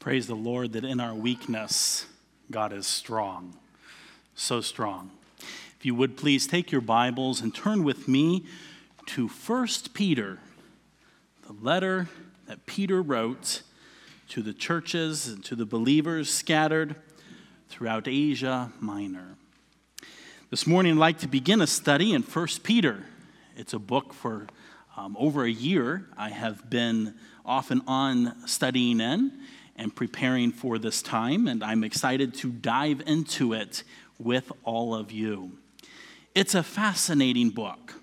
Praise the Lord that in our weakness, God is strong, so strong. If you would please take your Bibles and turn with me to 1 Peter, the letter that Peter wrote to the churches and to the believers scattered throughout Asia Minor. This morning, I'd like to begin a study in 1 Peter. It's a book for um, over a year I have been off and on studying in and preparing for this time, and I'm excited to dive into it with all of you. It's a fascinating book,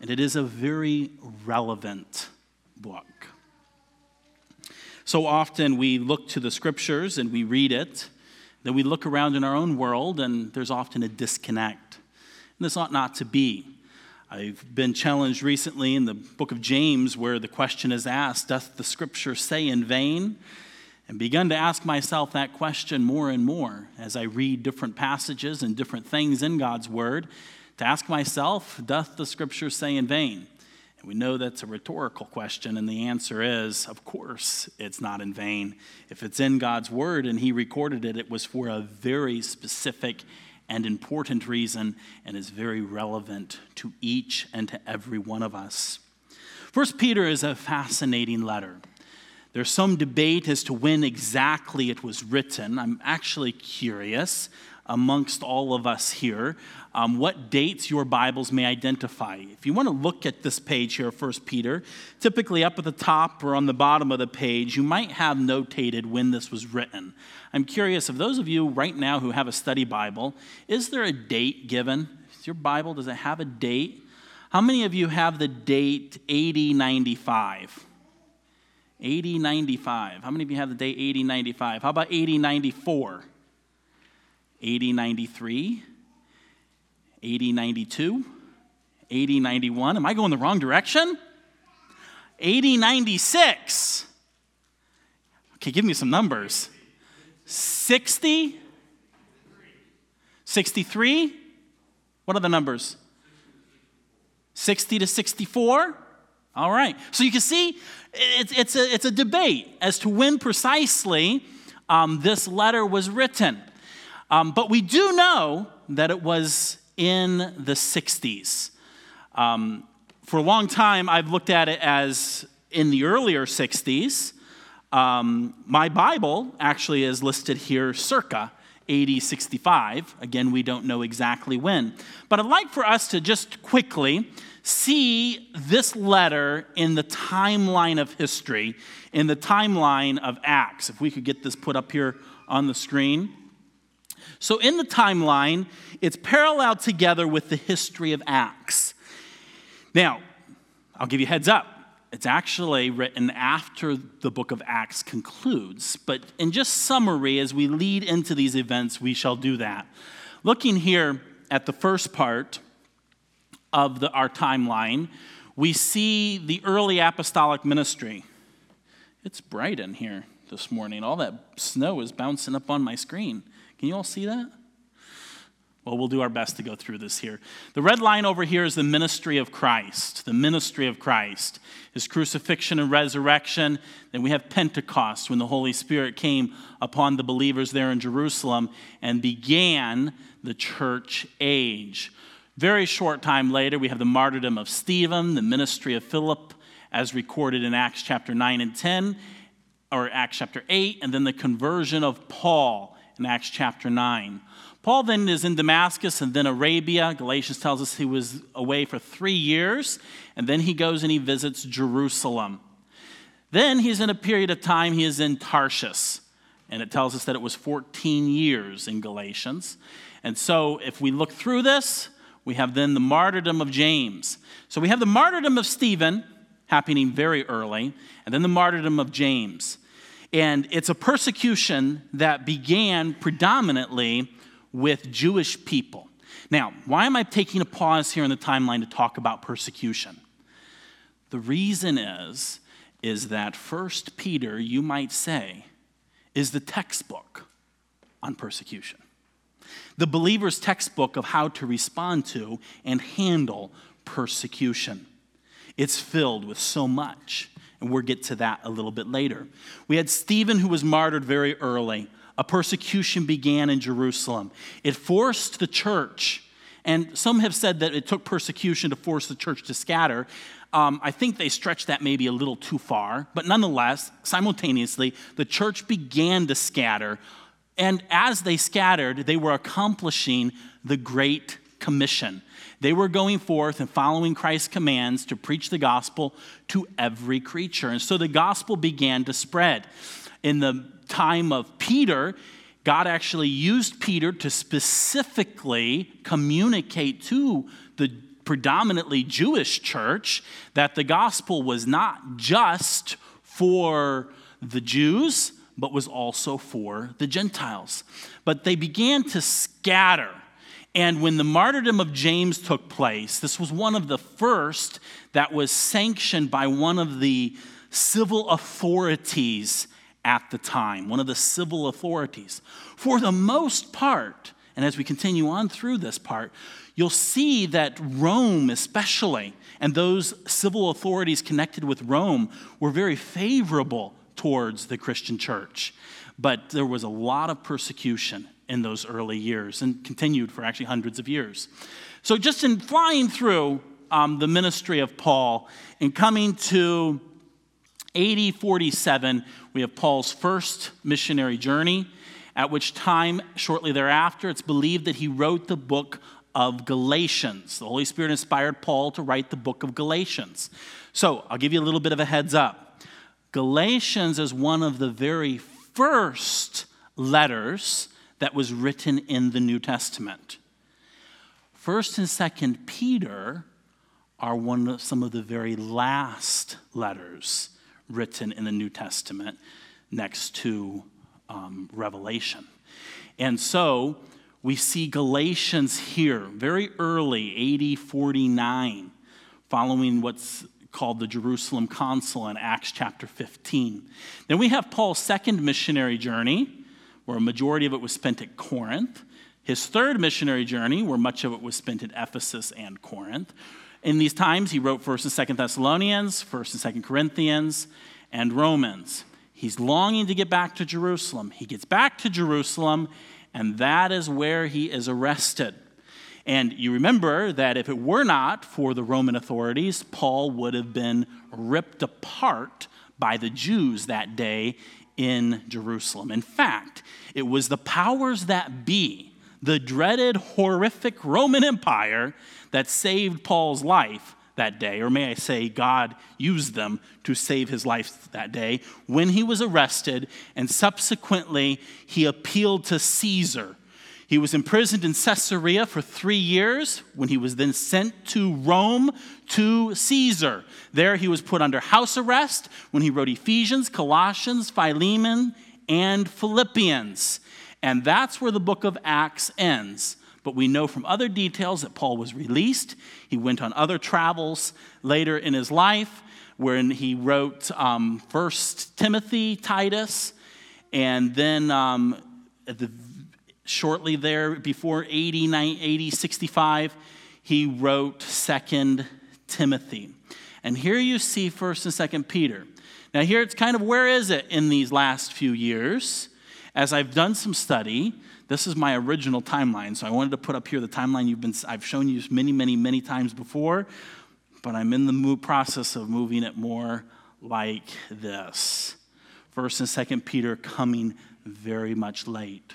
and it is a very relevant book. So often we look to the scriptures and we read it, then we look around in our own world, and there's often a disconnect. And this ought not to be. I've been challenged recently in the book of James where the question is asked Doth the scripture say in vain? And begun to ask myself that question more and more as I read different passages and different things in God's word to ask myself, Doth the scripture say in vain? And we know that's a rhetorical question, and the answer is, of course, it's not in vain. If it's in God's word and He recorded it, it was for a very specific and important reason and is very relevant to each and to every one of us. First Peter is a fascinating letter. There's some debate as to when exactly it was written. I'm actually curious amongst all of us here um, what dates your Bibles may identify. If you want to look at this page here, First Peter, typically up at the top or on the bottom of the page, you might have notated when this was written. I'm curious of those of you right now who have a study Bible, is there a date given? Is your Bible, does it have a date? How many of you have the date 8095? 8095. How many of you have the date 8095? How about 8094? 8093, 8092, 8091. Am I going the wrong direction? 8096. Okay, give me some numbers. 60, 63. What are the numbers? 60 to 64. All right. So you can see it's, it's, a, it's a debate as to when precisely um, this letter was written. Um, but we do know that it was in the 60s. Um, for a long time, I've looked at it as in the earlier 60s. Um, my Bible actually is listed here circa 8065. Again, we don't know exactly when. But I'd like for us to just quickly see this letter in the timeline of history, in the timeline of Acts. If we could get this put up here on the screen. So, in the timeline, it's paralleled together with the history of Acts. Now, I'll give you heads up. It's actually written after the book of Acts concludes, but in just summary, as we lead into these events, we shall do that. Looking here at the first part of the, our timeline, we see the early apostolic ministry. It's bright in here this morning. All that snow is bouncing up on my screen. Can you all see that? Well, we'll do our best to go through this here. The red line over here is the ministry of Christ. The ministry of Christ. His crucifixion and resurrection. Then we have Pentecost when the Holy Spirit came upon the believers there in Jerusalem and began the church age. Very short time later, we have the martyrdom of Stephen, the ministry of Philip, as recorded in Acts chapter 9 and 10, or Acts chapter 8, and then the conversion of Paul in Acts chapter 9. Paul then is in Damascus and then Arabia. Galatians tells us he was away for three years, and then he goes and he visits Jerusalem. Then he's in a period of time, he is in Tarshish, and it tells us that it was 14 years in Galatians. And so if we look through this, we have then the martyrdom of James. So we have the martyrdom of Stephen happening very early, and then the martyrdom of James. And it's a persecution that began predominantly with Jewish people. Now, why am I taking a pause here in the timeline to talk about persecution? The reason is is that First Peter, you might say, is the textbook on persecution. The believer's textbook of how to respond to and handle persecution. It's filled with so much And we'll get to that a little bit later. We had Stephen, who was martyred very early. A persecution began in Jerusalem. It forced the church, and some have said that it took persecution to force the church to scatter. Um, I think they stretched that maybe a little too far, but nonetheless, simultaneously, the church began to scatter. And as they scattered, they were accomplishing the Great Commission. They were going forth and following Christ's commands to preach the gospel to every creature. And so the gospel began to spread. In the time of Peter, God actually used Peter to specifically communicate to the predominantly Jewish church that the gospel was not just for the Jews, but was also for the Gentiles. But they began to scatter. And when the martyrdom of James took place, this was one of the first that was sanctioned by one of the civil authorities at the time, one of the civil authorities. For the most part, and as we continue on through this part, you'll see that Rome, especially, and those civil authorities connected with Rome were very favorable towards the Christian church. But there was a lot of persecution in those early years and continued for actually hundreds of years. So, just in flying through um, the ministry of Paul and coming to AD 47, we have Paul's first missionary journey, at which time, shortly thereafter, it's believed that he wrote the book of Galatians. The Holy Spirit inspired Paul to write the book of Galatians. So I'll give you a little bit of a heads up. Galatians is one of the very first letters that was written in the New Testament. First and Second Peter are one of some of the very last letters written in the New Testament next to um, Revelation. And so we see Galatians here very early, AD 49, following what's called the Jerusalem Council in Acts chapter 15. Then we have Paul's second missionary journey, where a majority of it was spent at Corinth. His third missionary journey, where much of it was spent at Ephesus and Corinth. In these times, he wrote 1st and 2nd Thessalonians, 1st and 2nd Corinthians, and Romans. He's longing to get back to Jerusalem. He gets back to Jerusalem and that is where he is arrested. And you remember that if it were not for the Roman authorities, Paul would have been ripped apart by the Jews that day in Jerusalem. In fact, it was the powers that be, the dreaded, horrific Roman Empire, that saved Paul's life that day, or may I say, God used them to save his life that day when he was arrested, and subsequently he appealed to Caesar. He was imprisoned in Caesarea for three years when he was then sent to Rome to Caesar. There he was put under house arrest when he wrote Ephesians, Colossians, Philemon, and Philippians. And that's where the book of Acts ends. But we know from other details that Paul was released. He went on other travels later in his life, wherein he wrote um, First Timothy, Titus, and then um, the, shortly there, before 80, 90, 80, 65, he wrote Second Timothy. And here you see First and Second Peter. Now here it's kind of where is it in these last few years? As I've done some study, this is my original timeline, so I wanted to put up here the timeline you've been, I've shown you many, many, many times before, but I'm in the process of moving it more like this. First and Second Peter coming very much late.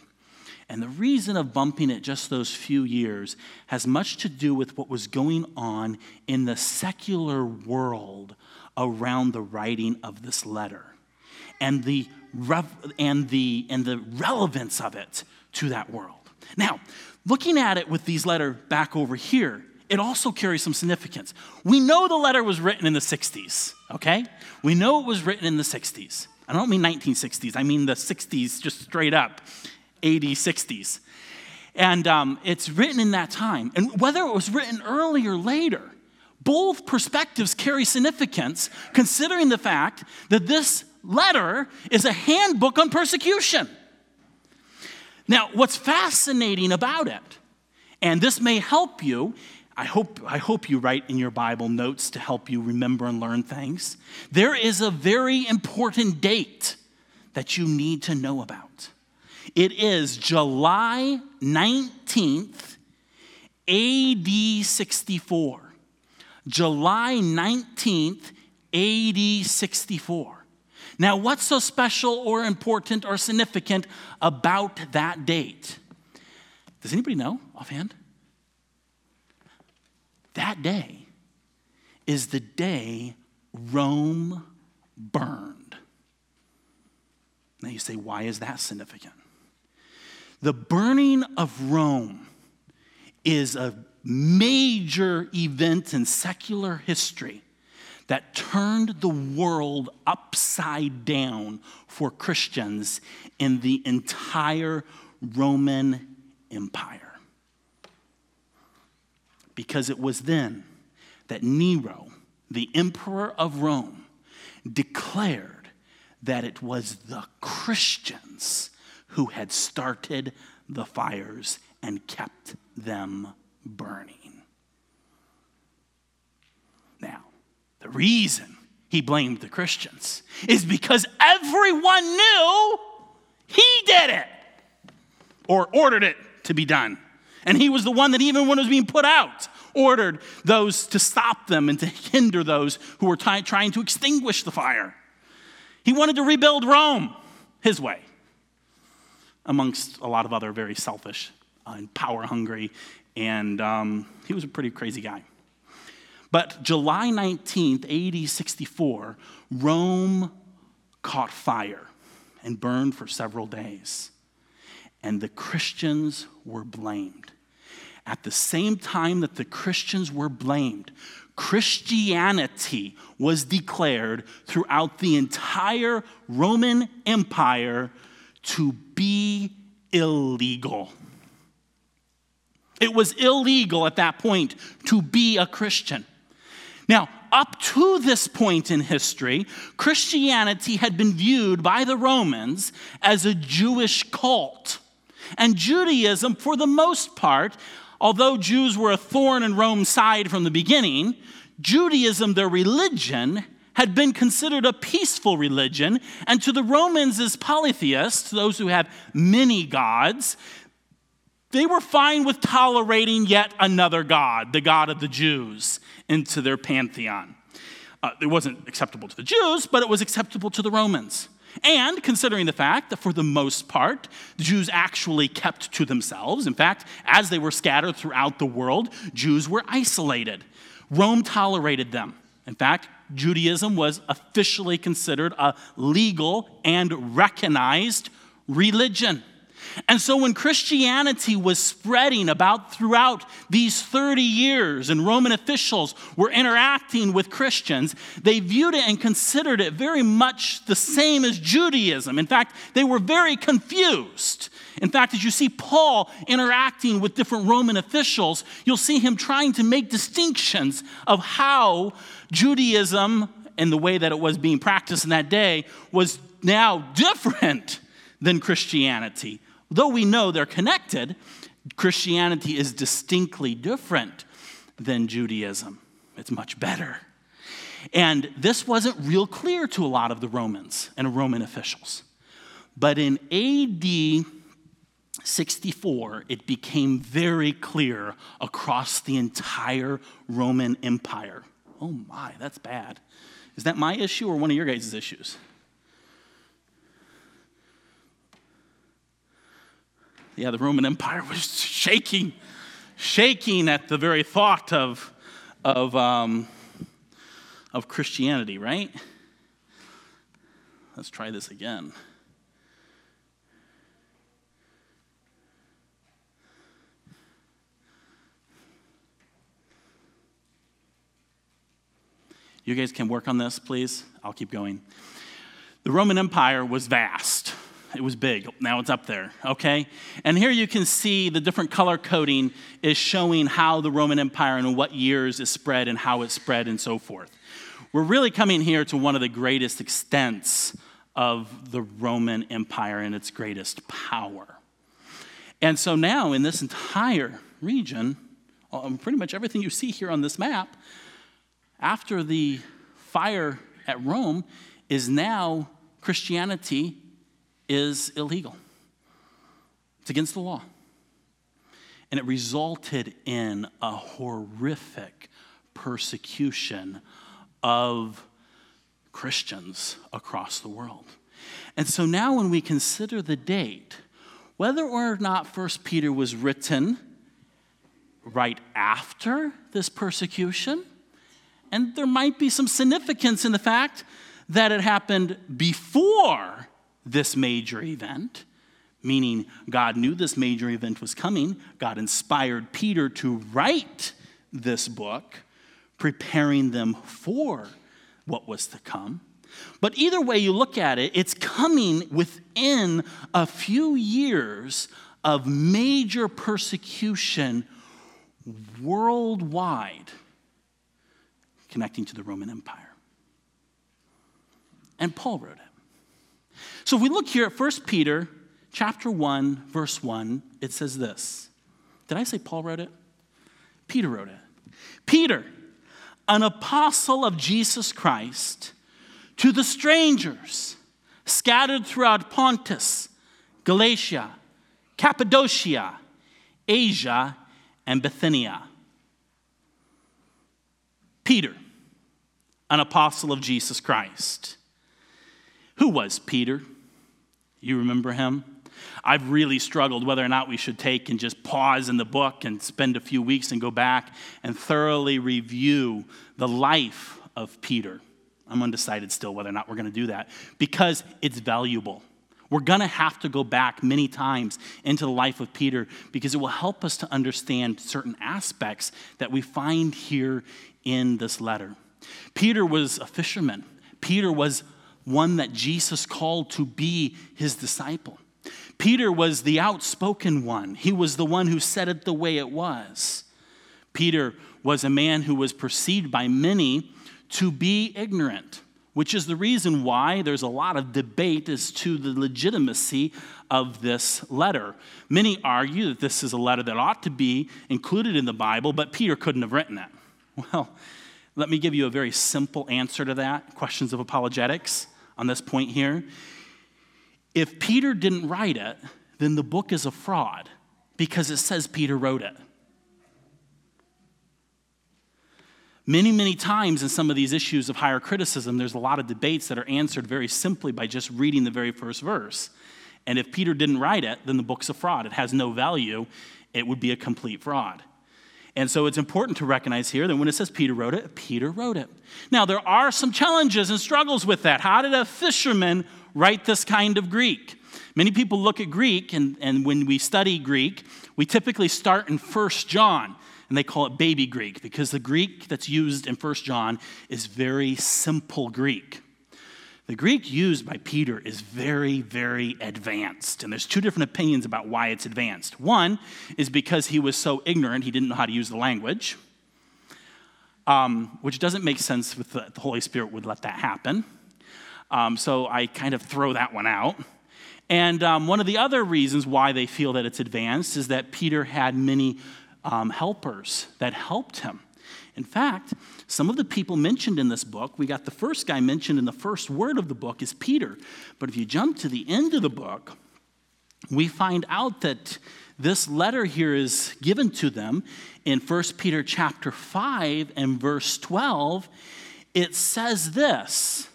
And the reason of bumping it just those few years has much to do with what was going on in the secular world around the writing of this letter and the, and the, and the relevance of it to that world. Now, looking at it with these letter back over here, it also carries some significance. We know the letter was written in the 60s, okay? We know it was written in the 60s. I don't mean 1960s, I mean the 60s, just straight up, 80s, 60s. And um, it's written in that time. And whether it was written early or later, both perspectives carry significance considering the fact that this letter is a handbook on persecution. Now, what's fascinating about it, and this may help you, I hope, I hope you write in your Bible notes to help you remember and learn things. There is a very important date that you need to know about. It is July 19th, AD 64. July 19th, AD 64. Now, what's so special or important or significant about that date? Does anybody know offhand? That day is the day Rome burned. Now you say, why is that significant? The burning of Rome is a major event in secular history that turned the world upside down for Christians in the entire Roman Empire. Because it was then that Nero, the emperor of Rome, declared that it was the Christians who had started the fires and kept them burning. Now, the reason he blamed the Christians is because everyone knew he did it or ordered it to be done. And he was the one that, even when it was being put out, ordered those to stop them and to hinder those who were t- trying to extinguish the fire. He wanted to rebuild Rome his way, amongst a lot of other very selfish and power hungry, and um, he was a pretty crazy guy. But July 19th, AD 64, Rome caught fire and burned for several days. And the Christians were blamed. At the same time that the Christians were blamed, Christianity was declared throughout the entire Roman Empire to be illegal. It was illegal at that point to be a Christian. Now, up to this point in history, Christianity had been viewed by the Romans as a Jewish cult. And Judaism, for the most part, although Jews were a thorn in Rome's side from the beginning, Judaism, their religion, had been considered a peaceful religion. And to the Romans, as polytheists, those who have many gods, they were fine with tolerating yet another God, the God of the Jews, into their pantheon. Uh, it wasn't acceptable to the Jews, but it was acceptable to the Romans. And considering the fact that for the most part, the Jews actually kept to themselves. In fact, as they were scattered throughout the world, Jews were isolated. Rome tolerated them. In fact, Judaism was officially considered a legal and recognized religion. And so when Christianity was spreading about throughout these 30 years and Roman officials were interacting with Christians, they viewed it and considered it very much the same as Judaism. In fact, they were very confused. In fact, as you see Paul interacting with different Roman officials, you'll see him trying to make distinctions of how Judaism and the way that it was being practiced in that day was now different than Christianity. Though we know they're connected, Christianity is distinctly different than Judaism. It's much better. And this wasn't real clear to a lot of the Romans and Roman officials. But in AD 64, it became very clear across the entire Roman Empire. Oh my, that's bad. Is that my issue or one of your guys' issues? Yeah, the Roman Empire was shaking, shaking at the very thought of, of, um, of Christianity, right? Let's try this again. You guys can work on this, please. I'll keep going. The Roman Empire was vast. It was big. Now it's up there, okay? And here you can see the different color coding is showing how the Roman Empire and what years is spread and how it spread and so forth. We're really coming here to one of the greatest extents of the Roman Empire and its greatest power. And so now in this entire region, um, pretty much everything you see here on this map, after the fire at Rome, is now Christianity is illegal. It's against the law. And it resulted in a horrific persecution of Christians across the world. And so now, when we consider the date, whether or not First Peter was written right after this persecution, and there might be some significance in the fact that it happened before this major event, meaning God knew this major event was coming. God inspired Peter to write this book, preparing them for what was to come. But either way you look at it, it's coming within a few years of major persecution worldwide connecting to the Roman Empire. And Paul wrote it. So if we look here at 1 Peter chapter 1 verse 1, it says this. Did I say Paul wrote it? Peter wrote it. Peter, an apostle of Jesus Christ, to the strangers scattered throughout Pontus, Galatia, Cappadocia, Asia, and Bithynia. Peter, an apostle of Jesus Christ. Who was Peter? You remember him? I've really struggled whether or not we should take and just pause in the book and spend a few weeks and go back and thoroughly review the life of Peter. I'm undecided still whether or not we're going to do that because it's valuable. We're going to have to go back many times into the life of Peter because it will help us to understand certain aspects that we find here in this letter. Peter was a fisherman, Peter was one that Jesus called to be his disciple. Peter was the outspoken one, he was the one who said it the way it was. Peter was a man who was perceived by many to be ignorant which is the reason why there's a lot of debate as to the legitimacy of this letter. Many argue that this is a letter that ought to be included in the Bible, but Peter couldn't have written it. Well, let me give you a very simple answer to that questions of apologetics on this point here. If Peter didn't write it, then the book is a fraud because it says Peter wrote it. Many, many times in some of these issues of higher criticism, there's a lot of debates that are answered very simply by just reading the very first verse. And if Peter didn't write it, then the book's a fraud. It has no value. It would be a complete fraud. And so it's important to recognize here that when it says Peter wrote it, Peter wrote it. Now, there are some challenges and struggles with that. How did a fisherman write this kind of Greek? Many people look at Greek, and, and when we study Greek, we typically start in First John and they call it baby Greek because the Greek that's used in 1 John is very simple Greek. The Greek used by Peter is very, very advanced. And there's two different opinions about why it's advanced. One is because he was so ignorant, he didn't know how to use the language, um, which doesn't make sense with the, the, Holy Spirit would let that happen. Um, so I kind of throw that one out. And um, one of the other reasons why they feel that it's advanced is that Peter had many um, helpers that helped him. In fact, some of the people mentioned in this book, we got the first guy mentioned in the first word of the book is Peter. But if you jump to the end of the book, we find out that this letter here is given to them in 1 Peter chapter 5 and verse 12. It says this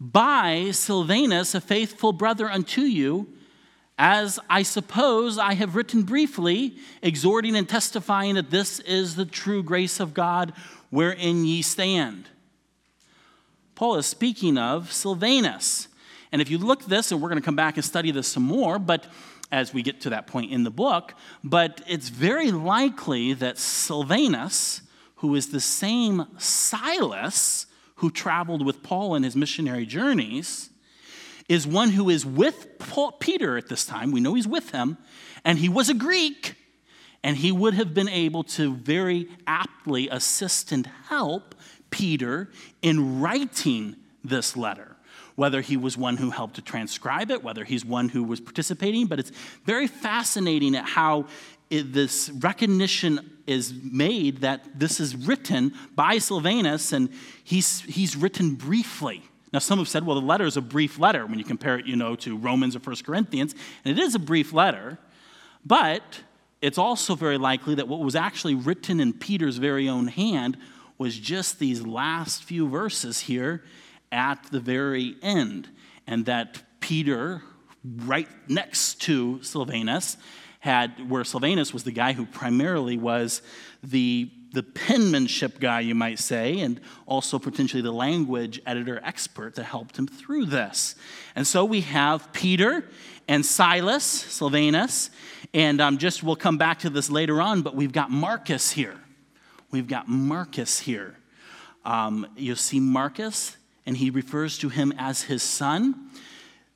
By Silvanus, a faithful brother unto you, as I suppose I have written briefly, exhorting and testifying that this is the true grace of God wherein ye stand. Paul is speaking of Silvanus. And if you look this, and we're going to come back and study this some more, but as we get to that point in the book, but it's very likely that Silvanus, who is the same Silas who traveled with Paul in his missionary journeys, is one who is with Paul, Peter at this time. We know he's with him, and he was a Greek, and he would have been able to very aptly assist and help Peter in writing this letter. whether he was one who helped to transcribe it, whether he's one who was participating, but it's very fascinating at how it, this recognition is made that this is written by Silvanus, and he's, he's written briefly. Now, some have said, well, the letter is a brief letter when you compare it, you know, to Romans or 1 Corinthians, and it is a brief letter, but it's also very likely that what was actually written in Peter's very own hand was just these last few verses here at the very end, and that Peter, right next to Silvanus, had where Silvanus was the guy who primarily was the the penmanship guy, you might say, and also potentially the language editor expert that helped him through this. And so we have Peter and Silas, Silvanus, and um, just we'll come back to this later on, but we've got Marcus here. We've got Marcus here. Um, you'll see Marcus, and he refers to him as his son.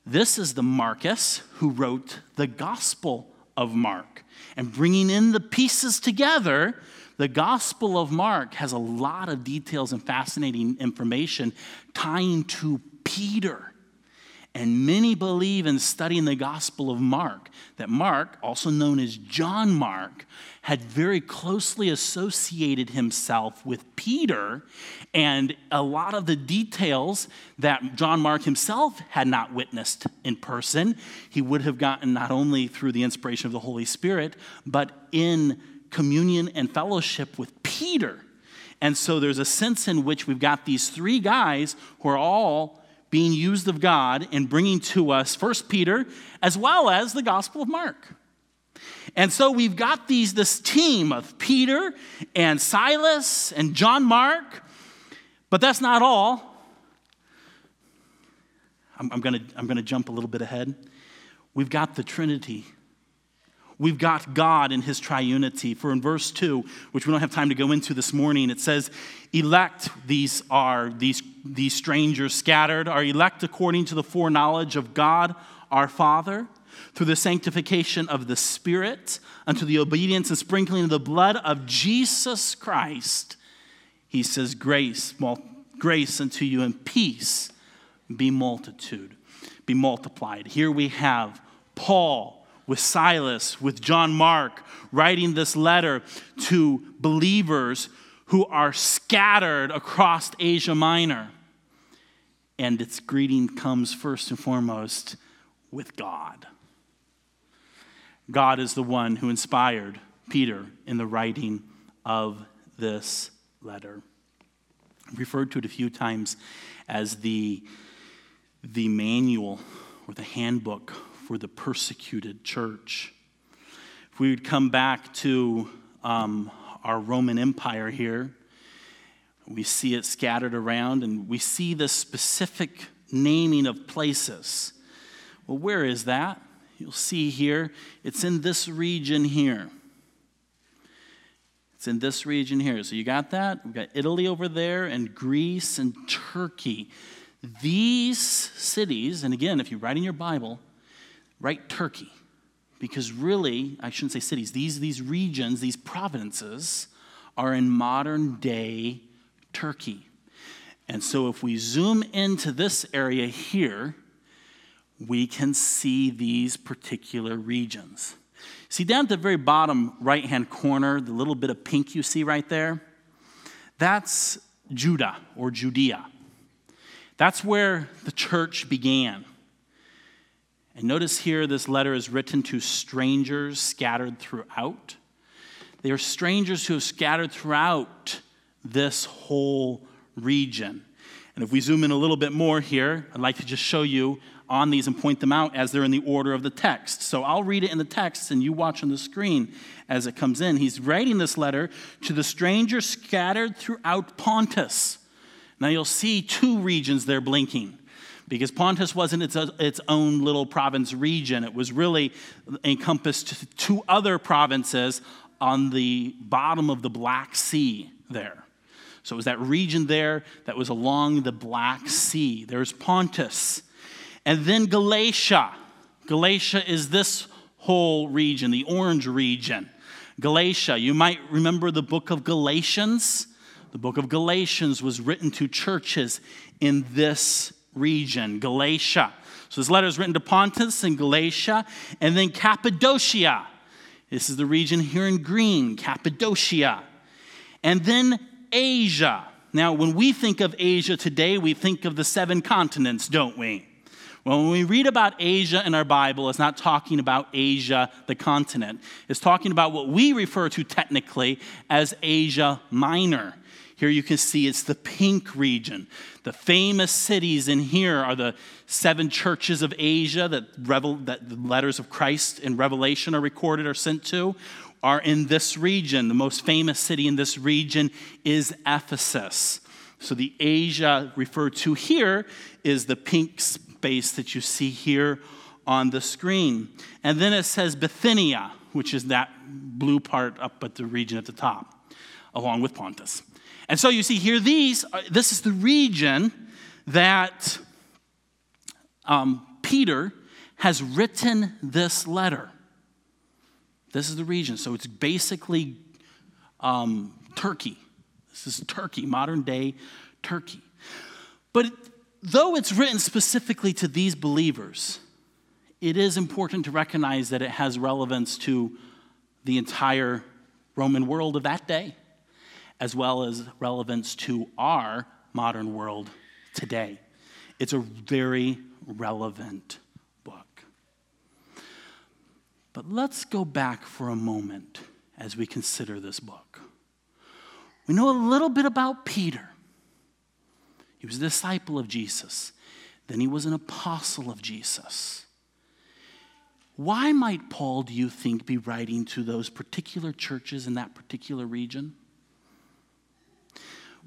This is the Marcus who wrote the Gospel of Mark. And bringing in the pieces together, the Gospel of Mark has a lot of details and fascinating information tying to Peter. And many believe in studying the Gospel of Mark that Mark, also known as John Mark, had very closely associated himself with Peter, and a lot of the details that John Mark himself had not witnessed in person, he would have gotten not only through the inspiration of the Holy Spirit, but in communion and fellowship with Peter. And so there's a sense in which we've got these three guys who are all being used of God in bringing to us First Peter as well as the Gospel of Mark. And so we've got these this team of Peter and Silas and John Mark, but that's not all. I'm, I'm to I'm to jump a little bit ahead. We've got the Trinity We've got God in his triunity. For in verse 2, which we don't have time to go into this morning, it says, Elect, these are these, these strangers scattered, are elect according to the foreknowledge of God our Father, through the sanctification of the Spirit, unto the obedience and sprinkling of the blood of Jesus Christ. He says, Grace, grace unto you and peace be multitude, be multiplied. Here we have Paul with Silas, with John Mark, writing this letter to believers who are scattered across Asia Minor. And its greeting comes first and foremost with God. God is the one who inspired Peter in the writing of this letter. I've referred to it a few times as the, the manual or the handbook for the persecuted church. If we would come back to um, our Roman Empire here, we see it scattered around and we see the specific naming of places. Well, where is that? You'll see here, it's in this region here. It's in this region here. So you got that? We've got Italy over there and Greece and Turkey. These cities, and again, if you write in your Bible, write Turkey. Because really, I shouldn't say cities, these, these regions, these provinces are in modern day Turkey. And so if we zoom into this area here, we can see these particular regions. See, down at the very bottom right hand corner, the little bit of pink you see right there, that's Judah or Judea. That's where the church began. And notice here, this letter is written to strangers scattered throughout. They are strangers who have scattered throughout this whole region. And if we zoom in a little bit more here, I'd like to just show you on these and point them out as they're in the order of the text. So I'll read it in the text and you watch on the screen as it comes in. He's writing this letter to the strangers scattered throughout Pontus. Now you'll see two regions there blinking because Pontus wasn't its, its own little province region. It was really encompassed two other provinces on the bottom of the Black Sea there. So it was that region there that was along the Black Sea. There's Pontus. And then Galatia. Galatia is this whole region, the orange region. Galatia, you might remember the book of Galatians. The book of Galatians was written to churches in this region, Galatia. So this letter is written to Pontus and Galatia, and then Cappadocia. This is the region here in green, Cappadocia. And then Asia. Now, when we think of Asia today, we think of the seven continents, don't we? Well, when we read about Asia in our Bible, it's not talking about Asia, the continent. It's talking about what we refer to technically as Asia Minor. Here you can see it's the pink region. The famous cities in here are the seven churches of Asia that, revel, that the letters of Christ in Revelation are recorded or sent to, are in this region. The most famous city in this region is Ephesus. So the Asia referred to here is the pink space that you see here on the screen. And then it says Bithynia, which is that blue part up at the region at the top, along with Pontus. And so you see here, these, this is the region that um, Peter has written this letter. This is the region. So it's basically um, Turkey. This is Turkey, modern day Turkey. But though it's written specifically to these believers, it is important to recognize that it has relevance to the entire Roman world of that day as well as relevance to our modern world today. It's a very relevant book. But let's go back for a moment as we consider this book. We know a little bit about Peter. He was a disciple of Jesus, then he was an apostle of Jesus. Why might Paul, do you think, be writing to those particular churches in that particular region?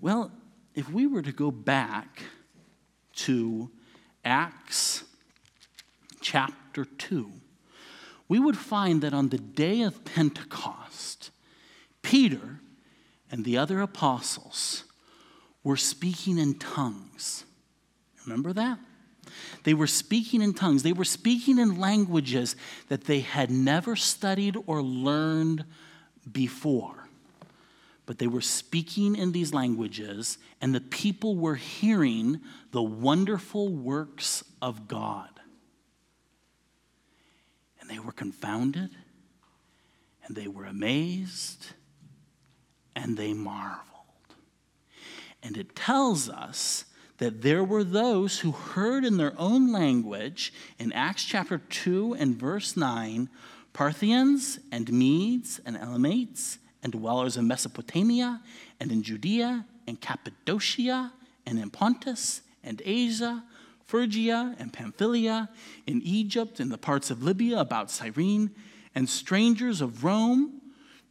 Well, if we were to go back to Acts chapter 2, we would find that on the day of Pentecost, Peter and the other apostles were speaking in tongues. Remember that? They were speaking in tongues. They were speaking in languages that they had never studied or learned before but they were speaking in these languages, and the people were hearing the wonderful works of God. And they were confounded, and they were amazed, and they marveled. And it tells us that there were those who heard in their own language in Acts chapter 2 and verse 9 Parthians and Medes and Elamites and dwellers in Mesopotamia and in Judea and Cappadocia and in Pontus and Asia, Phrygia and Pamphylia, in Egypt and the parts of Libya about Cyrene, and strangers of Rome,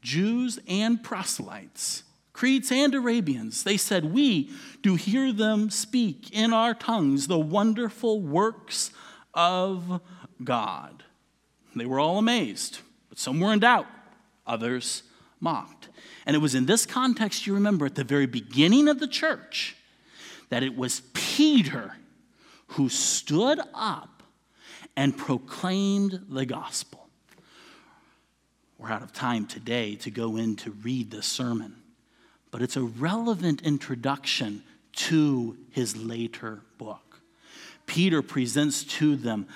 Jews and proselytes, Cretes and Arabians. They said, We do hear them speak in our tongues the wonderful works of God. They were all amazed, but some were in doubt, others mocked. And it was in this context, you remember, at the very beginning of the church, that it was Peter who stood up and proclaimed the gospel. We're out of time today to go in to read this sermon, but it's a relevant introduction to his later book. Peter presents to them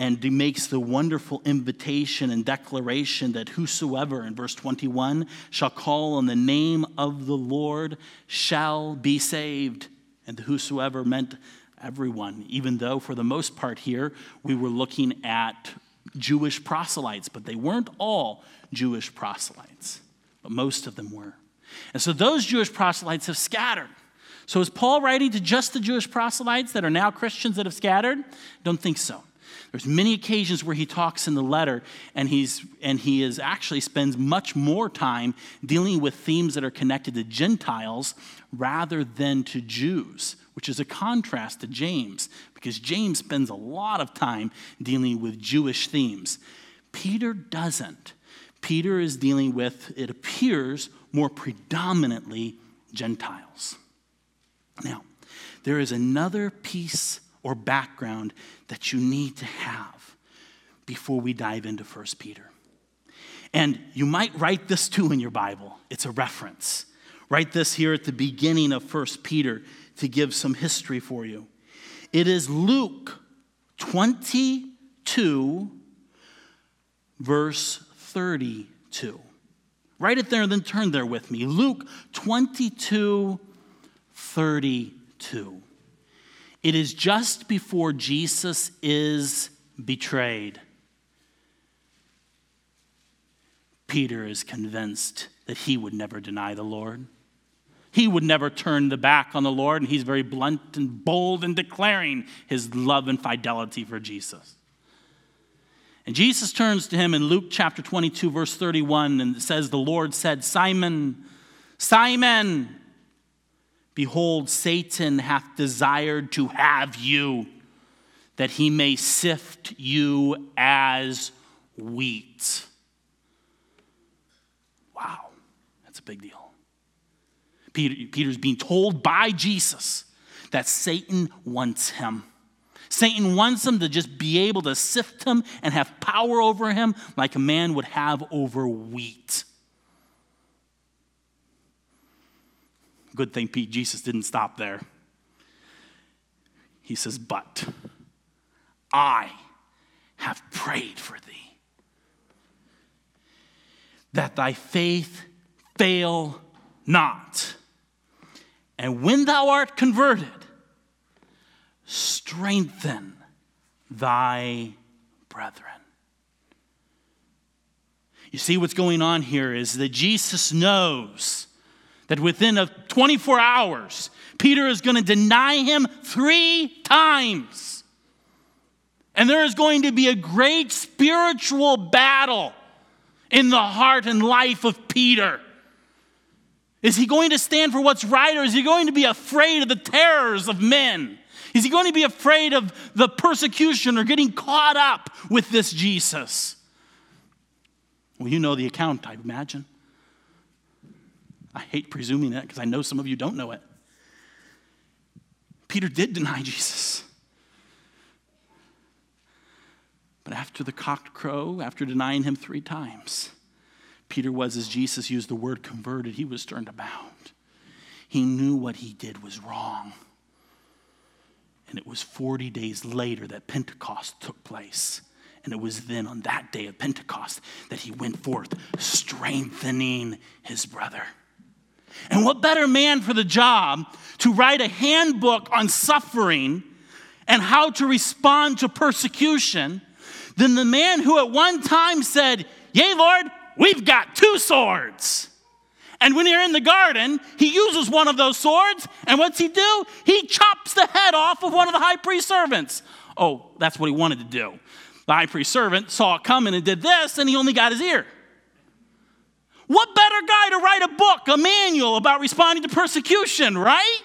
and he makes the wonderful invitation and declaration that whosoever, in verse 21, shall call on the name of the Lord shall be saved. And the whosoever meant everyone, even though for the most part here we were looking at Jewish proselytes, but they weren't all Jewish proselytes, but most of them were. And so those Jewish proselytes have scattered. So is Paul writing to just the Jewish proselytes that are now Christians that have scattered? Don't think so. There's many occasions where he talks in the letter and he's and he is actually spends much more time dealing with themes that are connected to Gentiles rather than to Jews, which is a contrast to James because James spends a lot of time dealing with Jewish themes. Peter doesn't. Peter is dealing with it appears more predominantly Gentiles. Now, there is another piece or background that you need to have before we dive into 1 Peter. And you might write this too in your Bible. It's a reference. Write this here at the beginning of 1 Peter to give some history for you. It is Luke 22, verse 32. Write it there and then turn there with me. Luke 22, 32. It is just before Jesus is betrayed. Peter is convinced that he would never deny the Lord. He would never turn the back on the Lord, and he's very blunt and bold in declaring his love and fidelity for Jesus. And Jesus turns to him in Luke chapter 22, verse 31, and says, The Lord said, Simon, Simon, behold, Satan hath desired to have you, that he may sift you as wheat. Wow, that's a big deal. Peter, Peter's being told by Jesus that Satan wants him. Satan wants him to just be able to sift him and have power over him like a man would have over wheat. Good thing Pete Jesus didn't stop there. He says, But I have prayed for thee, that thy faith fail not. And when thou art converted, strengthen thy brethren. You see, what's going on here is that Jesus knows that within a 24 hours, Peter is going to deny him three times. And there is going to be a great spiritual battle in the heart and life of Peter. Is he going to stand for what's right, or is he going to be afraid of the terrors of men? Is he going to be afraid of the persecution or getting caught up with this Jesus? Well, you know the account, I imagine. I hate presuming it because I know some of you don't know it. Peter did deny Jesus. But after the cocked crow, after denying him three times, Peter was, as Jesus used the word converted, he was turned about. He knew what he did was wrong. And it was 40 days later that Pentecost took place. And it was then on that day of Pentecost that he went forth strengthening his brother. And what better man for the job to write a handbook on suffering and how to respond to persecution than the man who at one time said, Yea, Lord, We've got two swords. And when you're in the garden, he uses one of those swords, and what's he do? He chops the head off of one of the high priest servants. Oh, that's what he wanted to do. The high priest servant saw it coming and did this, and he only got his ear. What better guy to write a book, a manual about responding to persecution, right?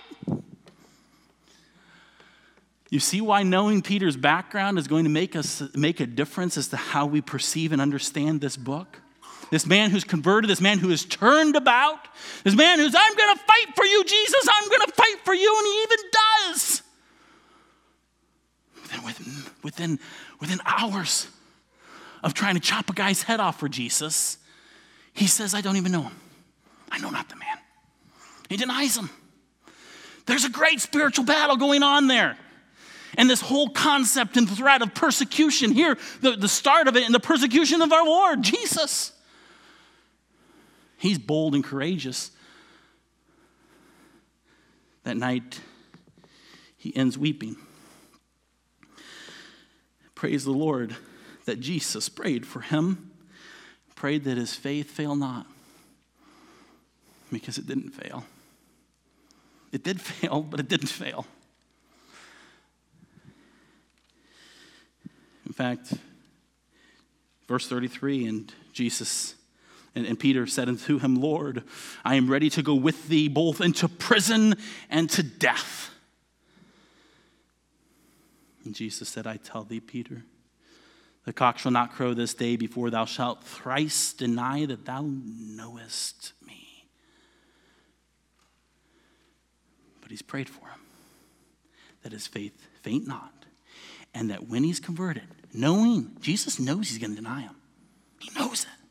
You see why knowing Peter's background is going to make us make a difference as to how we perceive and understand this book? This man who's converted, this man who is turned about, this man who's, I'm going to fight for you, Jesus, I'm going to fight for you, and he even does. Then within, within, within hours of trying to chop a guy's head off for Jesus, he says, I don't even know him. I know not the man. He denies him. There's a great spiritual battle going on there. And this whole concept and threat of persecution here, the, the start of it, and the persecution of our Lord, Jesus. He's bold and courageous. That night, he ends weeping. Praise the Lord that Jesus prayed for him, prayed that his faith fail not, because it didn't fail. It did fail, but it didn't fail. In fact, verse 33, and Jesus and, and Peter said unto him, Lord, I am ready to go with thee both into prison and to death. And Jesus said, I tell thee, Peter, the cock shall not crow this day before thou shalt thrice deny that thou knowest me. But he's prayed for him that his faith faint not, and that when he's converted, knowing Jesus knows he's going to deny him, he knows it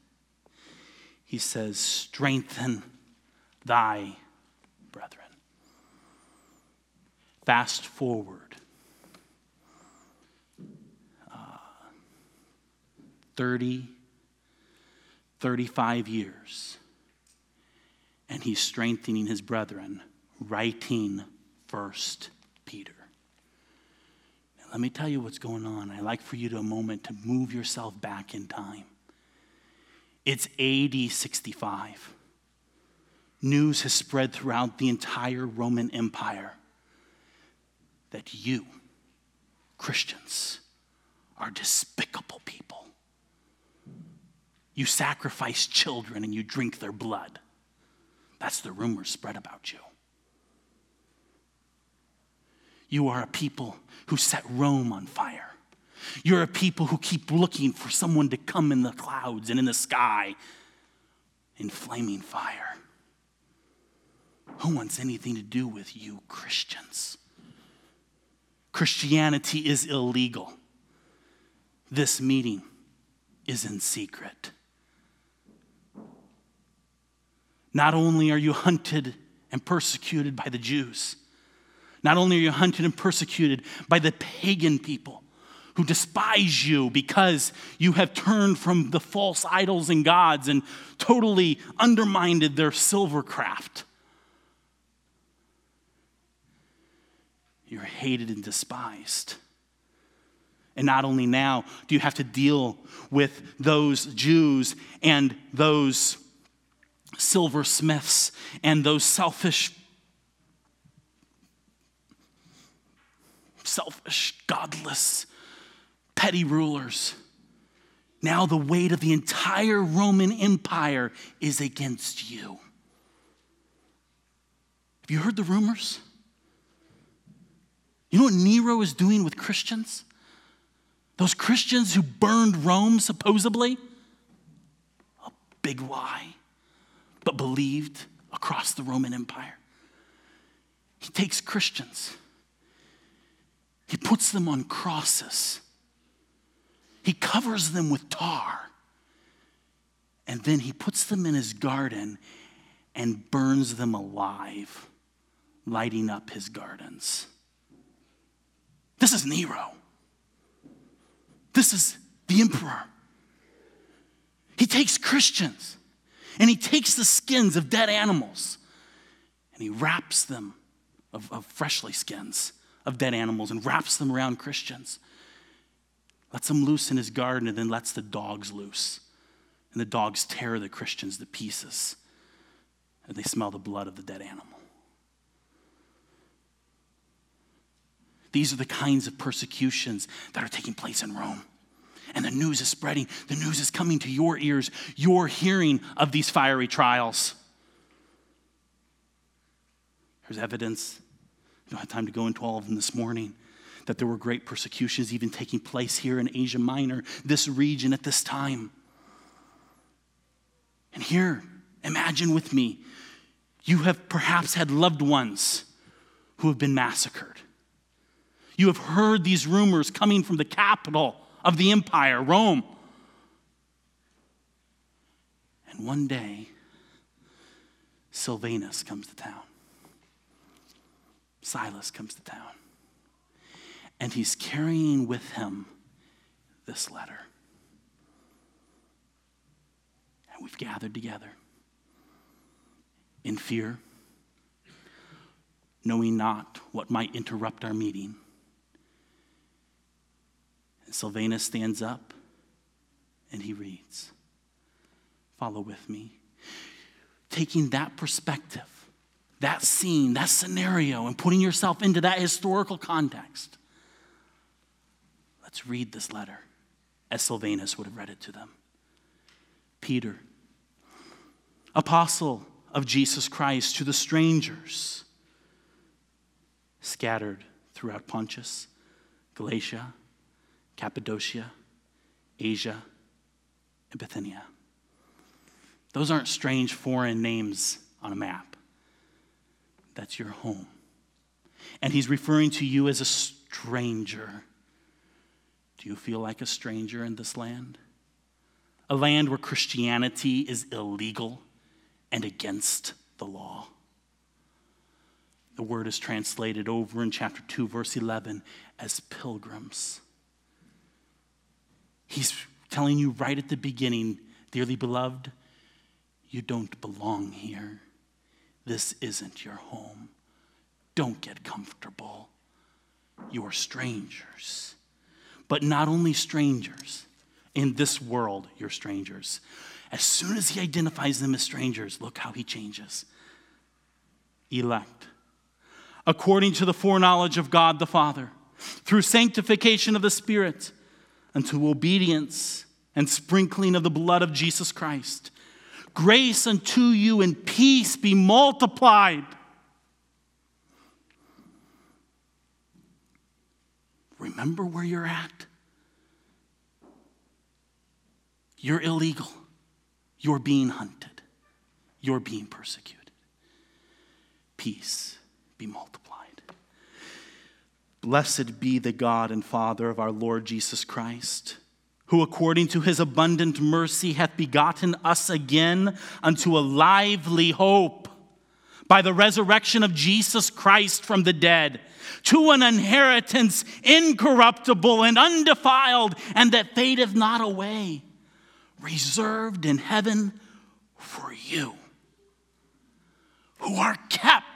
he says, Strengthen thy brethren. Fast forward 30, 35 years. And he's strengthening his brethren, writing First Peter. Now, let me tell you what's going on. I'd like for you to a moment to move yourself back in time. It's AD 65. News has spread throughout the entire Roman Empire that you, Christians, are despicable people. You sacrifice children and you drink their blood. That's the rumors spread about you. You are a people who set Rome on fire. You're a people who keep looking for someone to come in the clouds and in the sky in flaming fire. Who wants anything to do with you, Christians? Christianity is illegal. This meeting is in secret. Not only are you hunted and persecuted by the Jews, not only are you hunted and persecuted by the pagan people who despise you because you have turned from the false idols and gods and totally undermined their silver craft. You're hated and despised. And not only now do you have to deal with those Jews and those silversmiths and those selfish, selfish, godless, petty rulers. Now the weight of the entire Roman Empire is against you. Have you heard the rumors? You know what Nero is doing with Christians? Those Christians who burned Rome, supposedly, a big lie, but believed across the Roman Empire. He takes Christians, he puts them on crosses, he covers them with tar, and then he puts them in his garden and burns them alive, lighting up his gardens. This is Nero. This is the emperor. He takes Christians and he takes the skins of dead animals and he wraps them of, of freshly skins of dead animals and wraps them around Christians. Lets them loose in his garden and then lets the dogs loose. And the dogs tear the Christians to pieces and they smell the blood of the dead animal. These are the kinds of persecutions that are taking place in Rome. And the news is spreading. The news is coming to your ears. You're hearing of these fiery trials. There's evidence. I don't have time to go into all of them this morning. That there were great persecutions even taking place here in Asia Minor, this region at this time. And here, imagine with me, you have perhaps had loved ones who have been massacred. You have heard these rumors coming from the capital of the empire, Rome. And one day, Silvanus comes to town. Silas comes to town. And he's carrying with him this letter. And we've gathered together in fear, knowing not what might interrupt our meeting Silvanus stands up and he reads. Follow with me. Taking that perspective, that scene, that scenario, and putting yourself into that historical context. Let's read this letter as Silvanus would have read it to them. Peter, apostle of Jesus Christ to the strangers scattered throughout Pontus, Galatia, Cappadocia, Asia, and Bithynia. Those aren't strange foreign names on a map. That's your home. And he's referring to you as a stranger. Do you feel like a stranger in this land? A land where Christianity is illegal and against the law. The word is translated over in chapter 2, verse 11, as pilgrims. He's telling you right at the beginning, dearly beloved, you don't belong here. This isn't your home. Don't get comfortable. You are strangers. But not only strangers, in this world, you're strangers. As soon as he identifies them as strangers, look how he changes. Elect, according to the foreknowledge of God the Father, through sanctification of the Spirit, unto obedience and sprinkling of the blood of Jesus Christ. Grace unto you and peace be multiplied. Remember where you're at. You're illegal. You're being hunted. You're being persecuted. Peace be multiplied. Blessed be the God and Father of our Lord Jesus Christ, who according to his abundant mercy hath begotten us again unto a lively hope by the resurrection of Jesus Christ from the dead to an inheritance incorruptible and undefiled, and that fadeth not away, reserved in heaven for you, who are kept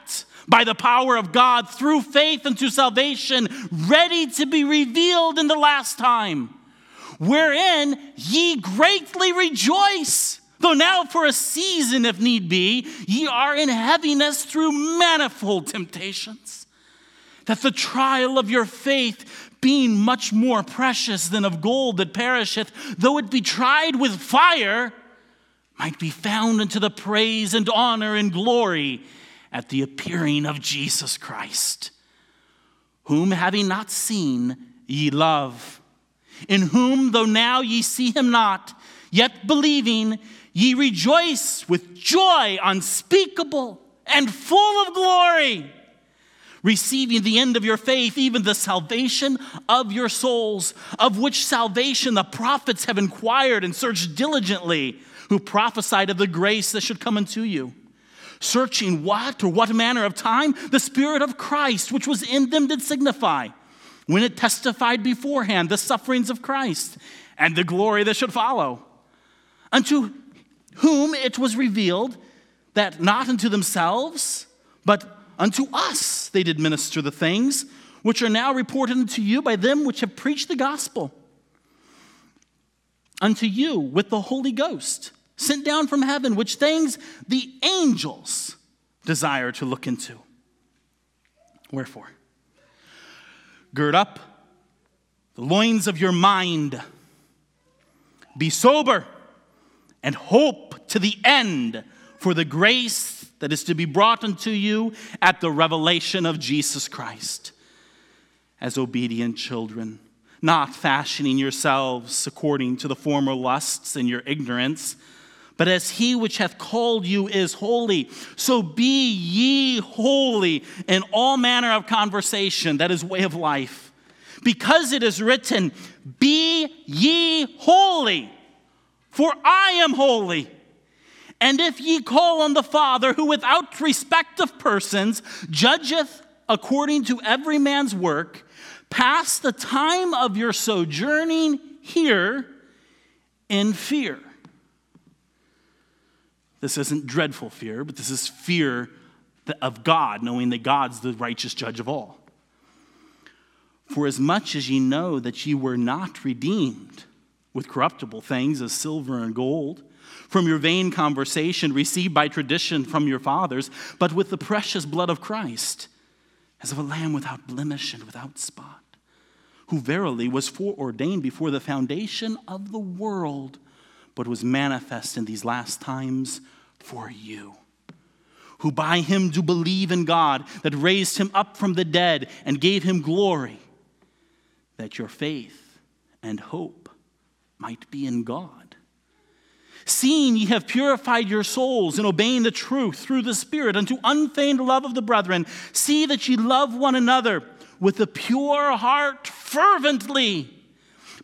by the power of God through faith unto salvation, ready to be revealed in the last time, wherein ye greatly rejoice. Though now for a season, if need be, ye are in heaviness through manifold temptations that the trial of your faith, being much more precious than of gold that perisheth, though it be tried with fire, might be found unto the praise and honor and glory at the appearing of Jesus Christ, whom having not seen, ye love, in whom, though now ye see him not, yet believing, ye rejoice with joy unspeakable and full of glory receiving the end of your faith, even the salvation of your souls, of which salvation the prophets have inquired and searched diligently, who prophesied of the grace that should come unto you. Searching what or what manner of time? The Spirit of Christ, which was in them, did signify, when it testified beforehand the sufferings of Christ and the glory that should follow. Unto whom it was revealed that not unto themselves, but Unto us they did minister the things which are now reported unto you by them which have preached the gospel. Unto you with the Holy Ghost, sent down from heaven, which things the angels desire to look into. Wherefore, gird up the loins of your mind, be sober, and hope to the end for the grace that is to be brought unto you at the revelation of Jesus Christ. As obedient children, not fashioning yourselves according to the former lusts and your ignorance, but as he which hath called you is holy, so be ye holy in all manner of conversation, that is, way of life. Because it is written, Be ye holy, for I am holy. And if ye call on the Father, who without respect of persons judgeth according to every man's work, pass the time of your sojourning here in fear. This isn't dreadful fear, but this is fear of God, knowing that God's the righteous judge of all. For as much as ye know that ye were not redeemed with corruptible things as silver and gold, from your vain conversation received by tradition from your fathers, but with the precious blood of Christ, as of a lamb without blemish and without spot, who verily was foreordained before the foundation of the world, but was manifest in these last times for you. Who by him do believe in God, that raised him up from the dead and gave him glory, that your faith and hope might be in God. Seeing ye have purified your souls in obeying the truth through the Spirit unto unfeigned love of the brethren, see that ye love one another with a pure heart fervently,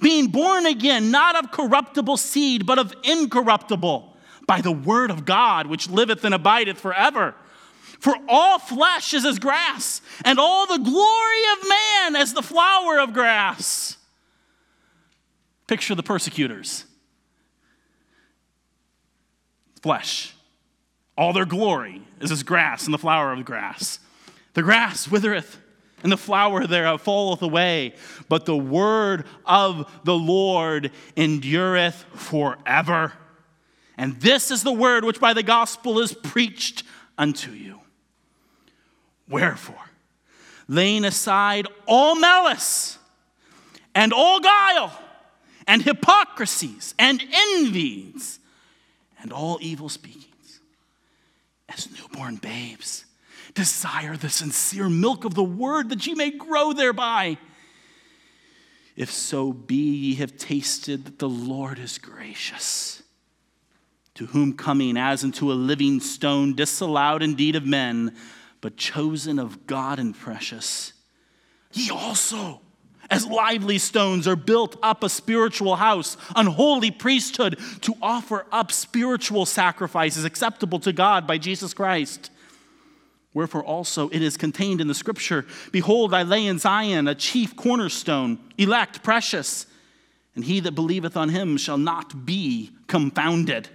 being born again, not of corruptible seed, but of incorruptible, by the word of God, which liveth and abideth forever. For all flesh is as grass, and all the glory of man as the flower of grass. Picture the persecutors. Flesh. All their glory is as grass and the flower of the grass. The grass withereth, and the flower thereof falleth away, but the word of the Lord endureth forever. And this is the word which by the gospel is preached unto you. Wherefore, laying aside all malice and all guile and hypocrisies and envies and all evil speakings, as newborn babes, desire the sincere milk of the word that ye may grow thereby. If so be ye have tasted that the Lord is gracious to whom coming as unto a living stone, disallowed indeed of men, but chosen of God and precious. Ye also, as lively stones, are built up a spiritual house, an holy priesthood, to offer up spiritual sacrifices acceptable to God by Jesus Christ. Wherefore also it is contained in the scripture Behold, I lay in Zion a chief cornerstone, elect, precious, and he that believeth on him shall not be confounded.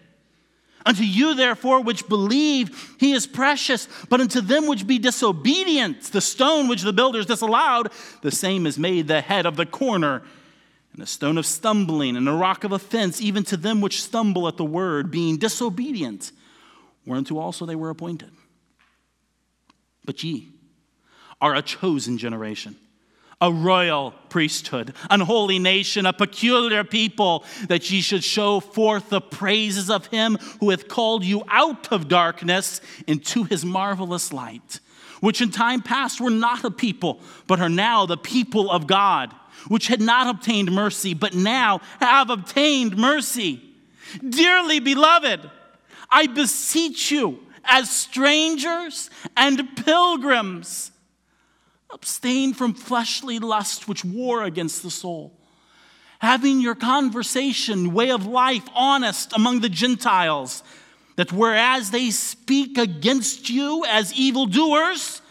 Unto you, therefore, which believe, he is precious. But unto them which be disobedient, the stone which the builders disallowed, the same is made the head of the corner, and a stone of stumbling, and a rock of offense, even to them which stumble at the word, being disobedient, whereunto also they were appointed. But ye are a chosen generation a royal priesthood, an holy nation, a peculiar people, that ye should show forth the praises of him who hath called you out of darkness into his marvelous light, which in time past were not a people, but are now the people of God, which had not obtained mercy, but now have obtained mercy. Dearly beloved, I beseech you, as strangers and pilgrims, Abstain from fleshly lust which war against the soul. Having your conversation, way of life, honest among the Gentiles, that whereas they speak against you as evildoers,